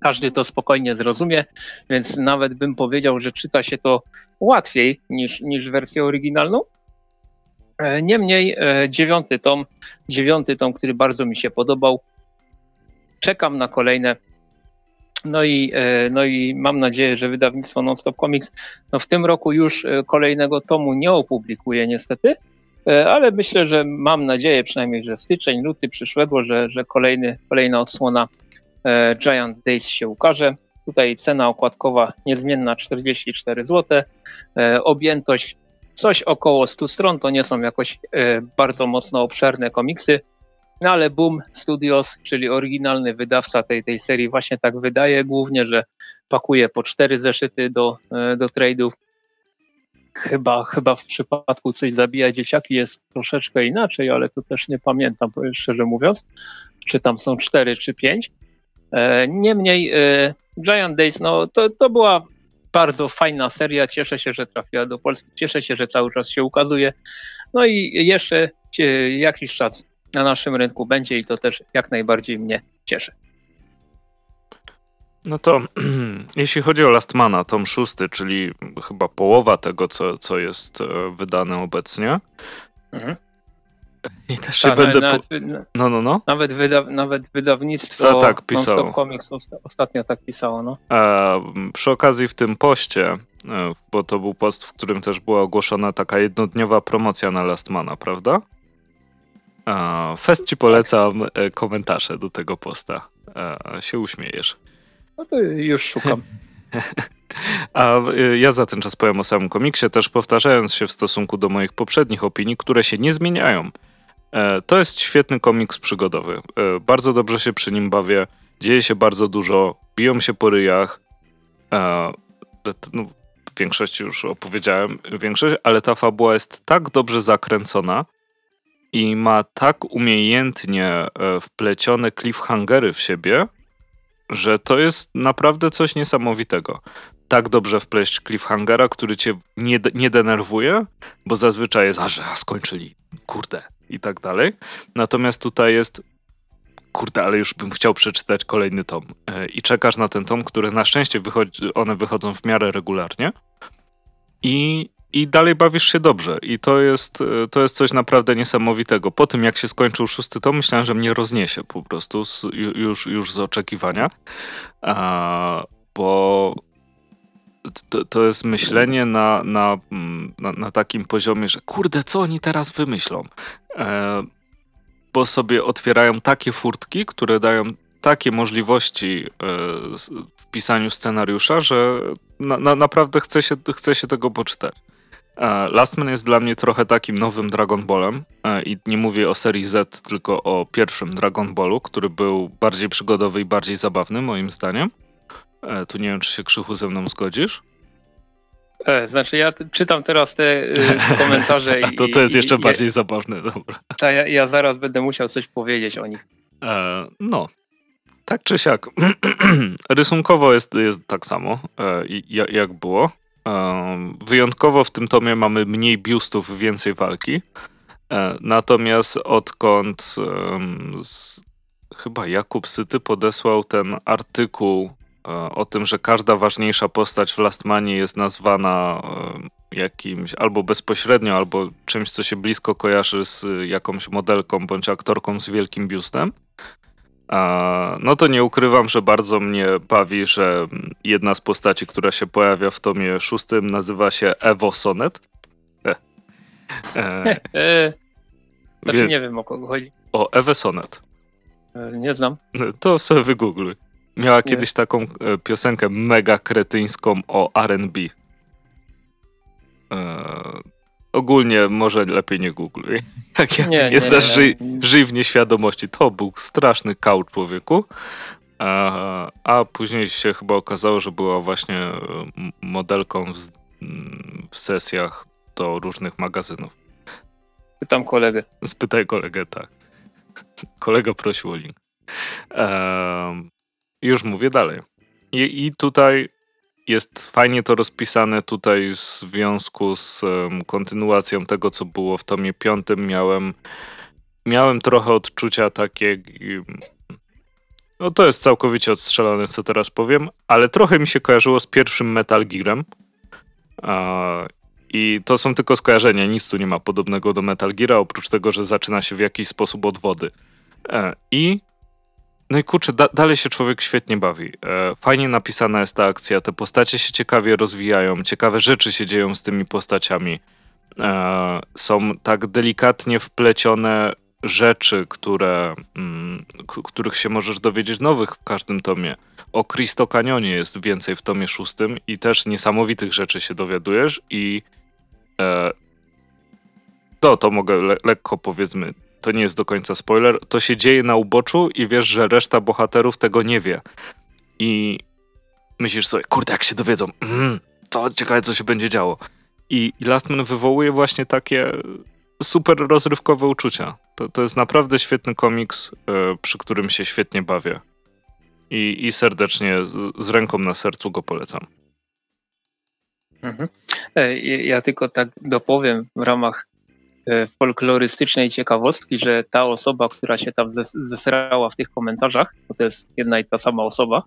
każdy to spokojnie zrozumie, więc nawet bym powiedział, że czyta się to łatwiej niż, niż wersję oryginalną. E, niemniej dziewiąty tom, dziewiąty tom, który bardzo mi się podobał. Czekam na kolejne no i, e, no i mam nadzieję, że wydawnictwo Nonstop Comics no w tym roku już e, kolejnego tomu nie opublikuje niestety, e, ale myślę, że mam nadzieję przynajmniej, że styczeń, luty przyszłego, że, że kolejny, kolejna odsłona Giant Days się ukaże. Tutaj cena okładkowa niezmienna 44 zł, objętość coś około 100 stron, to nie są jakoś bardzo mocno obszerne komiksy, no ale Boom Studios, czyli oryginalny wydawca tej, tej serii, właśnie tak wydaje, głównie, że pakuje po cztery zeszyty do, e, do trade'ów. Chyba, chyba w przypadku coś zabija dzieciaki jest troszeczkę inaczej, ale to też nie pamiętam, szczerze mówiąc, czy tam są cztery czy pięć. E, niemniej e, Giant Days, no to, to była bardzo fajna seria. Cieszę się, że trafiła do Polski. Cieszę się, że cały czas się ukazuje. No i jeszcze jakiś czas na naszym rynku będzie i to też jak najbardziej mnie cieszy. No to [clears throat] jeśli chodzi o Lastmana, tom szósty, czyli chyba połowa tego, co, co jest e, wydane obecnie. Mhm. I też się Ta, będę. Nawet, po... No, no, no. Nawet, wyda... nawet wydawnictwo A, tak, pisało. Comics ostatnio tak pisało. No. E, przy okazji w tym poście, e, bo to był post, w którym też była ogłoszona taka jednodniowa promocja na Lastmana, prawda? E, fest ci polecam tak. komentarze do tego posta. E, się uśmiejesz. No to już szukam. [laughs] A y, ja za ten czas powiem o samym komiksie, też powtarzając się w stosunku do moich poprzednich opinii, które się nie zmieniają. E, to jest świetny komiks przygodowy. E, bardzo dobrze się przy nim bawię. Dzieje się bardzo dużo, biją się po ryjach. E, no, w większości już opowiedziałem, większość, ale ta fabuła jest tak dobrze zakręcona i ma tak umiejętnie wplecione cliffhangery w siebie, że to jest naprawdę coś niesamowitego. Tak dobrze wpleść cliffhangera, który cię nie, nie denerwuje, bo zazwyczaj jest, a że skończyli, kurde, i tak dalej. Natomiast tutaj jest, kurde, ale już bym chciał przeczytać kolejny tom. E, I czekasz na ten tom, który na szczęście wychodzi, one wychodzą w miarę regularnie. I i dalej bawisz się dobrze. I to jest, e, to jest coś naprawdę niesamowitego. Po tym, jak się skończył szósty tom, myślałem, że mnie rozniesie po prostu z, już, już z oczekiwania. A, bo to, to jest myślenie na, na, mm, na, na, takim poziomie, że kurde, co oni teraz wymyślą? E, bo sobie otwierają takie furtki, które dają takie możliwości e, w pisaniu scenariusza, że na, na, naprawdę chce się, chce się tego poczytać. E, Lastman jest dla mnie trochę takim nowym Dragon Ballem e, i nie mówię o serii Z, tylko o pierwszym Dragon Ballu, który był bardziej przygodowy i bardziej zabawny moim zdaniem. E, tu nie wiem, czy się Krzychu ze mną zgodzisz. Znaczy ja czytam teraz te y, [laughs] komentarze i... to, to jest jeszcze i, bardziej ja, zabawne, dobra. Ta, ja, ja, zaraz będę musiał coś powiedzieć o nich. E, no, tak czy siak. [clears throat] Rysunkowo jest, jest tak samo, e, jak było. Wyjątkowo w tym tomie mamy mniej biustów, więcej walki. E, natomiast odkąd chyba Jakub Syty podesłał ten artykuł e, o tym, że każda ważniejsza postać w Lastmanie jest nazwana jakimś albo bezpośrednio, albo czymś, co się blisko kojarzy z jakąś modelką bądź aktorką z wielkim biustem, no to nie ukrywam, że bardzo mnie bawi, że jedna z postaci, która się pojawia w tomie szóstym, nazywa się Evo Sonet. E. E. e. Znaczy nie wiem o kogo chodzi. O Ewę Sonet. E, nie znam. To sobie wygoogluj. Miała nie. kiedyś taką e, piosenkę mega kretyńską o R&B. Ogólnie może lepiej nie googluj. Jak, jak nie, nie znasz, żyj, żyj w nieświadomości. To był straszny kał człowieku. A, a później się chyba okazało, że była właśnie modelką w, w sesjach do różnych magazynów. Pytam kolegę. Spytaj kolegę, tak. Kolega prosił o link. już mówię dalej. I, I tutaj jest fajnie to rozpisane tutaj w związku z um, kontynuacją tego, co było w tomie piątym. Miałem, miałem trochę odczucia takie. No to jest całkowicie odstrzelone, co teraz powiem, ale trochę mi się kojarzyło z pierwszym Metal Gearem. I to są tylko skojarzenia, nic tu nie ma podobnego do Metal Geara, oprócz tego, że zaczyna się w jakiś sposób od wody. E, I no i kurczę, da dalej się człowiek świetnie bawi. E, fajnie napisana jest ta akcja, te postacie się ciekawie rozwijają, ciekawe rzeczy się dzieją z tymi postaciami. E, są tak delikatnie wplecione rzeczy, które, mm, których się możesz dowiedzieć nowych w każdym tomie. O Cristo Canyonie jest więcej w tomie szóstym i też niesamowitych rzeczy się dowiadujesz i e, to, to mogę le lekko powiedzmy to nie jest do końca spoiler, to się dzieje na uboczu i wiesz, że reszta bohaterów tego nie wie. I myślisz sobie, kurde, jak się dowiedzą, mm, to ciekawe, co się będzie działo. I, Lastman wywołuje właśnie takie super rozrywkowe uczucia. To, to jest naprawdę świetny komiks, e, przy którym się świetnie bawię. I, i serdecznie, z, z ręką na sercu go polecam. Mhm. E, ja tylko tak dopowiem w ramach folklorystycznej ciekawostki, że ta osoba, która się tam zesrała w tych komentarzach, bo to jest jedna i ta sama osoba,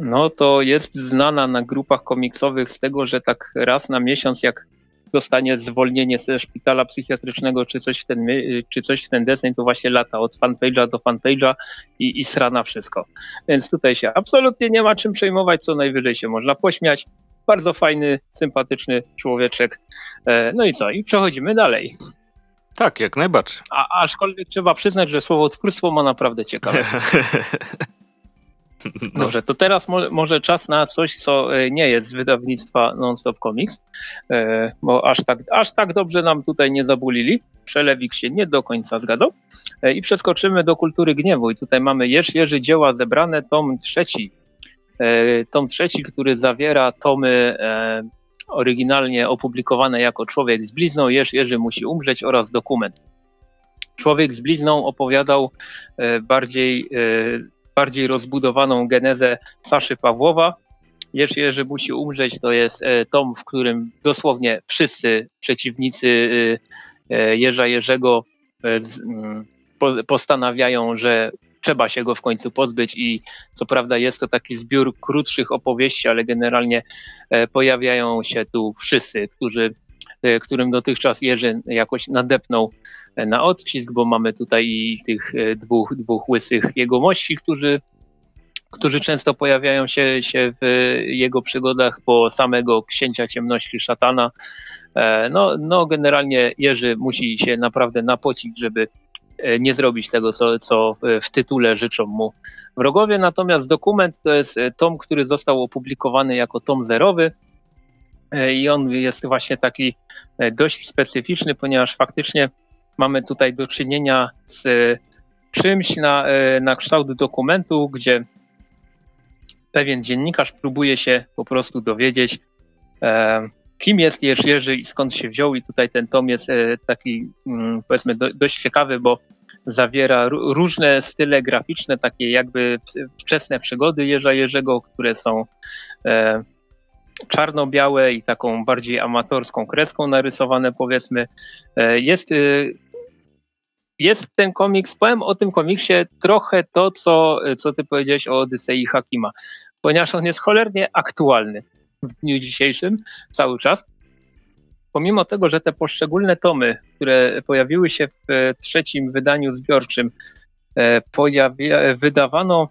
no to jest znana na grupach komiksowych z tego, że tak raz na miesiąc, jak dostanie zwolnienie ze szpitala psychiatrycznego czy coś w ten, czy coś w ten deseń, to właśnie lata od fanpage'a do fanpage'a i, i sra na wszystko. Więc tutaj się absolutnie nie ma czym przejmować, co najwyżej się można pośmiać. Bardzo fajny, sympatyczny człowieczek. E, no i co? I przechodzimy dalej. Tak, jak najbardziej. A, aczkolwiek trzeba przyznać, że słowo twórstwo ma naprawdę ciekawe. [laughs] No. Dobrze, to teraz mo może czas na coś, co e, nie jest z wydawnictwa Non-Stop Comics, e, bo aż tak, aż tak dobrze nam tutaj nie zabulili. Przelewik się nie do końca zgadzał. E, I przeskoczymy do kultury gniewu. I tutaj mamy Jerz Jerzy dzieła zebrane, tom trzeci. Tom trzeci, który zawiera tomy oryginalnie opublikowane jako Człowiek z blizną, Jerz Jerzy musi umrzeć oraz dokument. Człowiek z blizną opowiadał bardziej bardziej rozbudowaną genezę Saszy Pawłowa. Jerzy Jerzy musi umrzeć to jest e, tom, w którym dosłownie wszyscy przeciwnicy e, e, Jerza Jerzego mm, postanawiają, że trzeba się go w końcu pozbyć i co prawda jest to taki zbiór krótszych opowieści, ale generalnie pojawiają się tu wszyscy, którzy E, którym dotychczas Jerzy jakoś nadepnął e, na odcisk, bo mamy tutaj tych e, dwóch, dwóch łysych jegomości, którzy którzy często pojawiają się, się w jego przygodach po samego księcia ciemności szatana. No, no generalnie Jerzy musi się naprawdę napocić, żeby nie zrobić tego, co, co w tytule życzą mu wrogowie. Natomiast dokument to jest tom, który został opublikowany jako tom zerowy. E, i on jest właśnie taki e, dość specyficzny, ponieważ faktycznie mamy tutaj do czynienia z czymś na, e, na kształt dokumentu, gdzie pewien dziennikarz próbuje się po prostu dowiedzieć, kim jest Jerz Jerzy i skąd się wziął. I tutaj ten tom jest taki, mm, powiedzmy, dość ciekawy, bo zawiera różne style graficzne, takie jakby wczesne przygody Jerza Jerzego, które są czarno-białe i taką bardziej amatorską kreską narysowane, powiedzmy. E, jest, e, jest ten komiks, powiem o tym komiksie trochę to, co, co ty powiedziałeś o Odysei Hakima, ponieważ on jest cholernie aktualny w dniu dzisiejszym cały czas. Pomimo tego, że te poszczególne tomy, które pojawiły się w trzecim wydaniu zbiorczym, e, pojawia, wydawano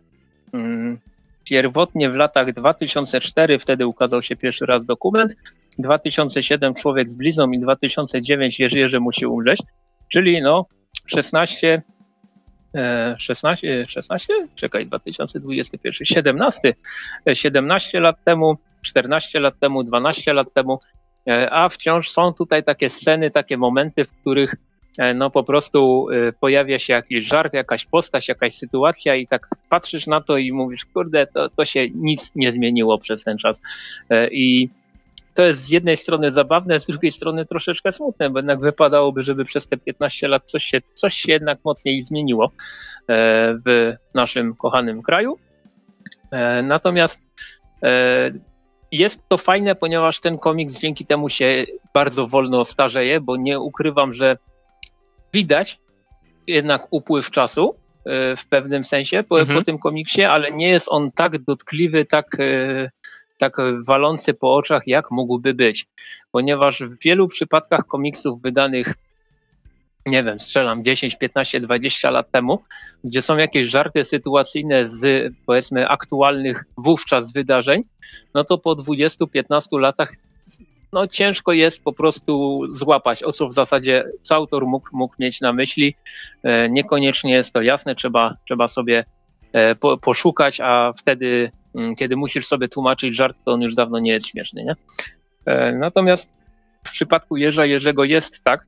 mm, pierwotnie w latach 2004, wtedy ukazał się pierwszy raz dokument, 2007 Człowiek z blizną i 2009 Jerzy Jerzy musi umrzeć, czyli no 16 16, 16, czekaj, 2021, 17, 17 lat temu, 14 lat temu, 12 lat temu, e, a wciąż są tutaj takie sceny, takie momenty, w których E, no po prostu e, pojawia się jakiś żart, jakaś postać, jakaś sytuacja i tak patrzysz na to i mówisz, kurde, to, to się nic nie zmieniło przez ten czas. I to jest z jednej strony zabawne, z drugiej strony troszeczkę smutne, bo jednak wypadałoby, żeby przez te 15 lat coś się, coś się jednak mocniej zmieniło w naszym kochanym kraju. Natomiast jest to fajne, ponieważ ten komiks dzięki temu się bardzo wolno starzeje, bo nie ukrywam, że widać jednak upływ czasu e, w pewnym sensie po, mhm. po tym komiksie, ale nie jest on tak dotkliwy, tak, e, tak walący po oczach, jak mógłby być. Ponieważ w wielu przypadkach komiksów wydanych nie wiem, strzelam 10, 15, 20 lat temu, gdzie są jakieś żarty sytuacyjne z powiedzmy aktualnych wówczas wydarzeń, no to po 20-15 latach no ciężko jest po prostu złapać, o co w zasadzie autor mógł, mógł mieć na myśli. E, niekoniecznie jest to jasne, trzeba, trzeba sobie e, po, poszukać, a wtedy, kiedy musisz sobie tłumaczyć żart, to on już dawno nie jest śmieszny. Nie? E, natomiast w przypadku Jerza Jerzego jest tak,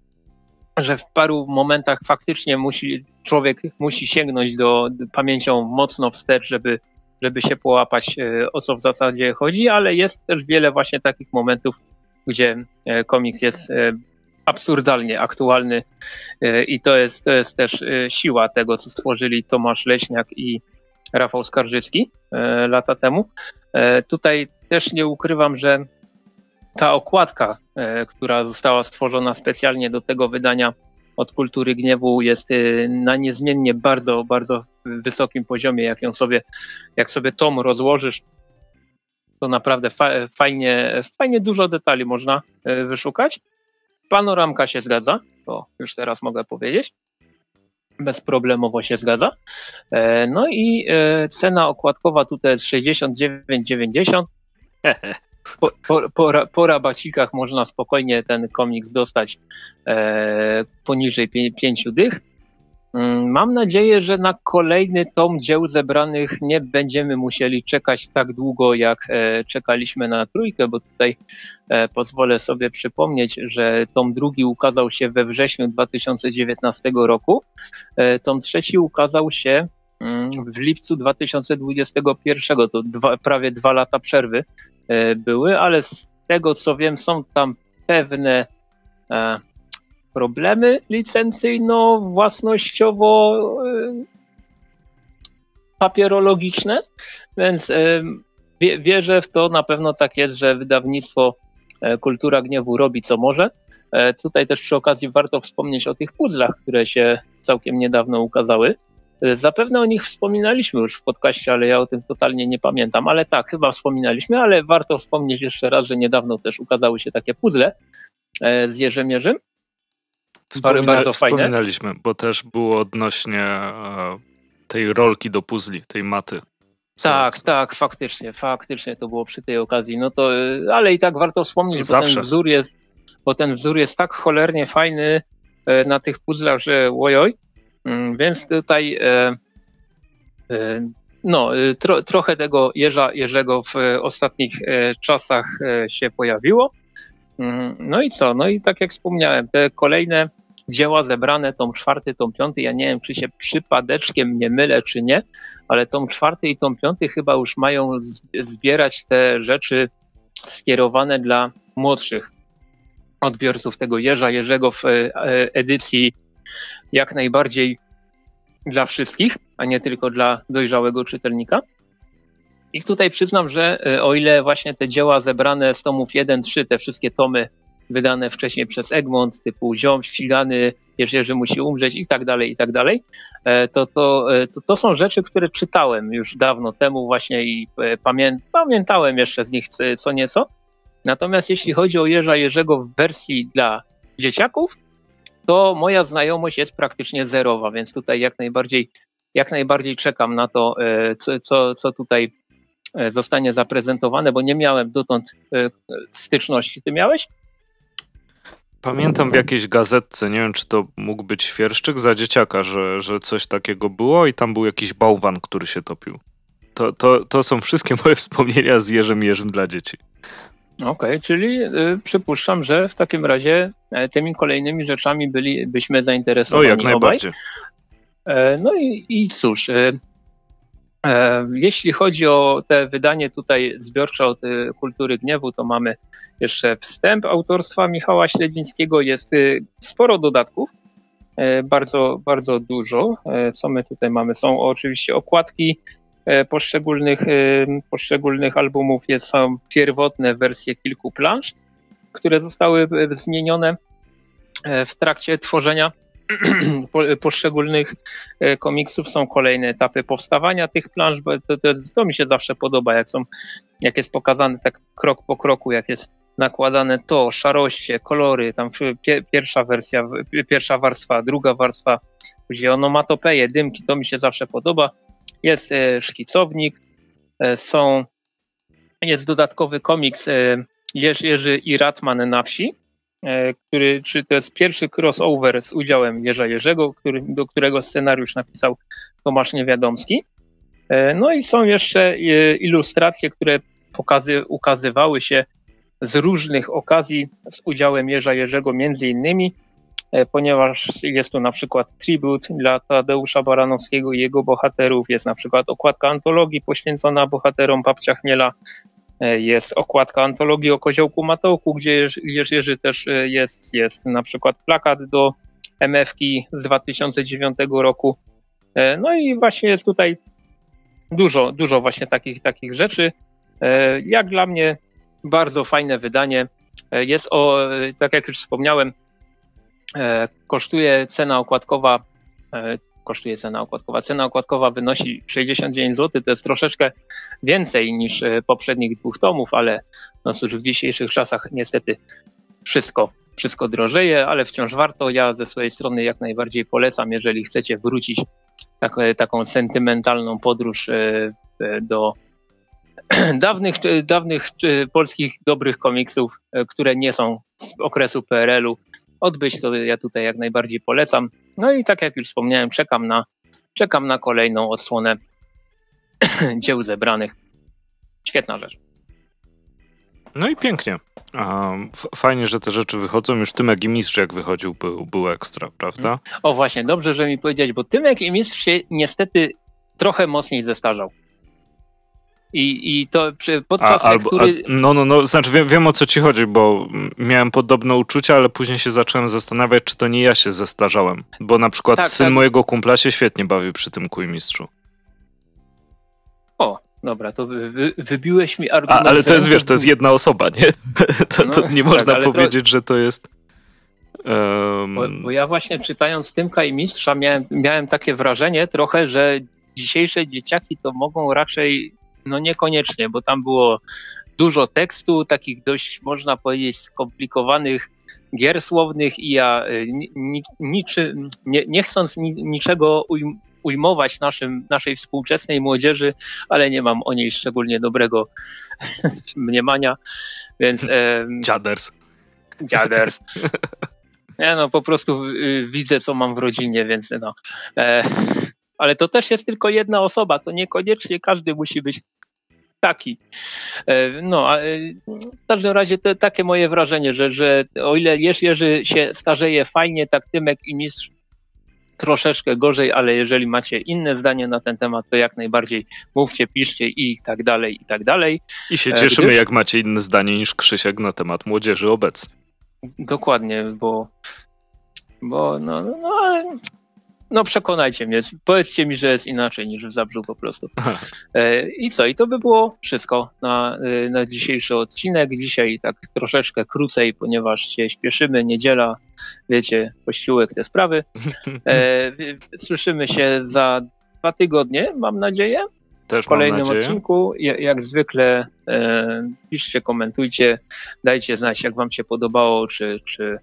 że w paru momentach faktycznie musi, człowiek musi sięgnąć do, do pamięcią mocno wstecz, żeby, żeby się połapać, o co w zasadzie chodzi, ale jest też wiele właśnie takich momentów, gdzie e, komiks jest e, absurdalnie aktualny e, i to jest, to jest też siła tego, co stworzyli Tomasz Leśniak i Rafał Skarżycki lata temu. Tutaj też nie ukrywam, że ta okładka, która została stworzona specjalnie do tego wydania, od kultury gniewu jest na niezmiennie bardzo, bardzo wysokim poziomie. Jak ją sobie, jak sobie tom rozłożysz, to naprawdę fa fajnie, fajnie dużo detali można wyszukać. Panoramka się zgadza, to już teraz mogę powiedzieć. Bezproblemowo się zgadza. E, no i e, cena okładkowa tutaj jest 69,90. Po, po, po, po rabacikach można spokojnie ten komiks dostać e, poniżej 5 dych. Mm, mam nadzieję, że na kolejny tom dzieł zebranych nie będziemy musieli czekać tak długo, jak e, czekaliśmy na trójkę, bo tutaj e, pozwolę sobie przypomnieć, że tom drugi ukazał się we wrześniu 2019 roku. E, tom trzeci ukazał się mm, w lipcu 2021. To dwa, prawie dwa lata przerwy były, ale z tego co wiem, są tam pewne problemy licencyjno-własnościowo y, więc y, wierzę w to, na pewno tak jest, że wydawnictwo e, Kultura Gniewu robi co może. E, tutaj też przy okazji warto wspomnieć o tych puzzlach, które się całkiem niedawno ukazały. E, zapewne o nich wspominaliśmy już w podcaście, ale ja o tym totalnie nie pamiętam. Ale tak, chyba wspominaliśmy, ale warto wspomnieć jeszcze raz, że niedawno też ukazały się takie puzzle z Jerzemierzem. Wspomina bardzo fajne. Wspominaliśmy, bo też było odnośnie e, tej rolki do puzli, tej maty. Tak, co? tak, faktycznie, faktycznie to było przy tej okazji. No to, e, ale i tak warto wspomnieć, Zawsze. bo ten wzór jest, bo ten wzór jest tak cholernie fajny e, na tych puzzlach, że ojoj. Mm, więc tutaj no, tro, trochę tego jeża Jerzego w ostatnich czasach się pojawiło. Mm, no i co? No i tak jak wspomniałem, te kolejne dzieła zebrane, tom czwarty, tom piąty, ja nie wiem, czy się przypadeczkiem nie mylę, czy nie, ale tom czwarty i tom piąty chyba już mają zbierać te rzeczy skierowane dla młodszych odbiorców tego Jerza Jerzego w e, e, edycji jak najbardziej dla wszystkich, a nie tylko dla dojrzałego czytelnika. I tutaj przyznam, że e, o ile właśnie te dzieła zebrane z tomów 1-3, te wszystkie tomy wydane wcześniej przez Egmont, typu Ziom ścigany, Jerzy musi umrzeć i tak dalej, i tak dalej, e, to, to, e, to, to są rzeczy, które czytałem już dawno temu właśnie i pamię pamiętałem jeszcze z nich co nieco. Natomiast jeśli chodzi o Jerza Jerzego w wersji dla dzieciaków, to moja znajomość jest praktycznie zerowa, więc tutaj jak najbardziej, jak najbardziej czekam na to, co, co, co tutaj zostanie zaprezentowane, bo nie miałem dotąd styczności. Ty miałeś? Pamiętam w jakiejś gazetce, nie wiem czy to mógł być świerszczyk za dzieciaka, że, że coś takiego było i tam był jakiś bałwan, który się topił. To, to, to są wszystkie moje [laughs] wspomnienia z Jerzym Jerzym dla dzieci. Okej, okay, czyli y, przypuszczam, że w takim razie e, tymi kolejnymi rzeczami bylibyśmy zainteresowani. O, jak najbardziej. E, no i, i cóż, y, E, jeśli chodzi o te wydanie tutaj zbiorcze od y, Kultury Gniewu, to mamy jeszcze wstęp autorstwa Michała Śledzińskiego. Jest y, sporo dodatków, e, bardzo, bardzo dużo. E, co my tutaj mamy? Są oczywiście okładki poszczególnych, poszczególnych albumów, jest, są pierwotne wersje kilku plansz, które zostały zmienione w trakcie tworzenia [clears throat] poszczególnych e, komiksów są kolejne etapy powstawania tych plansz, bo to, to, to, mi się zawsze podoba, jak są, jak jest pokazane tak krok po kroku, jak jest nakładane to, szaroście, kolory, tam pierwsza wersja, pierwsza warstwa, druga warstwa, później onomatopeje, dymki, to mi się zawsze podoba. Jest e, szkicownik, e, są, jest dodatkowy komiks Jerzy i Ratman na wsi, który, czy to jest pierwszy crossover z udziałem Jerza Jerzego, który, do którego scenariusz napisał Tomasz Niewiadomski. E, no i są jeszcze e, ilustracje, które pokazy, ukazywały się z różnych okazji z udziałem Jerza Jerzego, między innymi, ponieważ jest tu na przykład tribut dla Tadeusza Baranowskiego i jego bohaterów, jest na przykład okładka antologii poświęcona bohaterom Papcia Chmiela, E, jest okładka antologii o koziołku Matołku, gdzie Jerzy też e, jest, jest na przykład plakat do MF-ki z 2009 roku. E, no i właśnie jest tutaj dużo, dużo właśnie takich, takich rzeczy. Jak dla mnie bardzo fajne wydanie. Jest o, tak jak już wspomniałem, e, kosztuje cena okładkowa e, kosztuje cena okładkowa. Cena okładkowa wynosi 69 zł, to jest troszeczkę więcej niż e, poprzednich dwóch tomów, ale no cóż, w dzisiejszych czasach niestety wszystko, wszystko drożeje, ale wciąż warto. Ja ze swojej strony jak najbardziej polecam, jeżeli chcecie wrócić tak, taką sentymentalną podróż do [clears throat] dawnych, dawnych polskich dobrych komiksów, które nie są z okresu PRL-u, odbyć, to ja tutaj jak najbardziej polecam. No i tak jak już wspomniałem, czekam na, czekam na kolejną odsłonę [clears throat] dzieł zebranych. Świetna rzecz. No i pięknie. Fajnie, że te rzeczy wychodzą. Już Tymek i Mistrz jak wychodził był, był ekstra, prawda? O właśnie, dobrze, że mi powiedziałeś, bo Tymek i Mistrz się niestety trochę mocniej zestarzał. I, i to przy, podczas a, albo, lektury... A, no, no, no, znaczy wiem, wiem o co ci chodzi, bo miałem podobne uczucia, ale później się zacząłem zastanawiać, czy to nie ja się zestarzałem. Bo na przykład tak, syn tak. mojego kumpla się świetnie bawił przy tym kujmistrzu. O, dobra, to wy, wy, wybiłeś mi argument. A, ale to jest, wiesz, to jest jedna osoba, nie? [laughs] To, no, to nie tak, można powiedzieć, to... że to jest... Um... Bo, bo, ja właśnie czytając Tymka i Mistrza miałem, miałem takie wrażenie trochę, że dzisiejsze dzieciaki to mogą raczej no niekoniecznie, bo tam było dużo tekstu, takich dość, można powiedzieć, skomplikowanych gier słownych i ja y, ni, niczy, nie, nie chcąc ni, niczego ujm, ujmować naszym, naszej współczesnej młodzieży, ale nie mam o niej szczególnie dobrego [laughs] mniemania, więc... E, dziaders. Dziaders. [laughs] Nie no, po prostu y, widzę, co mam w rodzinie, więc no. E, ale to też jest tylko jedna osoba, to niekoniecznie każdy musi być taki. E, no, ale w każdym razie to takie moje wrażenie, że, że o ile Jerzy się starzeje fajnie, tak Tymek i Mistrz troszeczkę gorzej, ale jeżeli macie inne zdanie na ten temat, to jak najbardziej mówcie, piszcie i tak dalej, i tak dalej. I się cieszymy, Gdyż... jak macie inne zdanie niż Krzysiek na temat młodzieży obecnie. Dokładnie, bo, bo no, no, no no przekonajcie mnie, powiedzcie mi, że jest inaczej niż w Zabrzu po prostu. [laughs] E, I co? I to by było wszystko na, e, na dzisiejszy odcinek. Dzisiaj tak troszeczkę krócej, ponieważ się śpieszymy, niedziela, wiecie, kościółek, te sprawy. [laughs] E, słyszymy się za dwa tygodnie, mam nadzieję. Też w kolejnym odcinku. Jak zwykle e, piszcie, komentujcie, dajcie znać, jak Wam się podobało, czy, czy,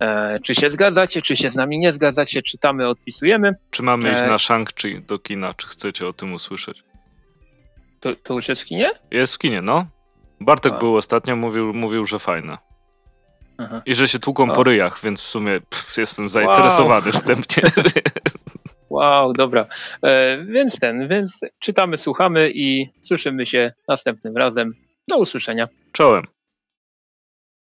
e, czy się zgadzacie, czy się z nami nie zgadzacie, czytamy, odpisujemy. Czy mamy iść e, na Shang czy do kina, czy chcecie o tym usłyszeć? To, to już jest w kinie? Jest w kinie, no. Bartek A. był ostatnio, mówił, mówił że fajne. Aha. I że się tłuką po ryjach, więc w sumie pff, jestem zainteresowany wow. wstępnie. [laughs] Wow, dobra. E, więc ten, więc czytamy, słuchamy i słyszymy się następnym razem. Do usłyszenia. Czołem.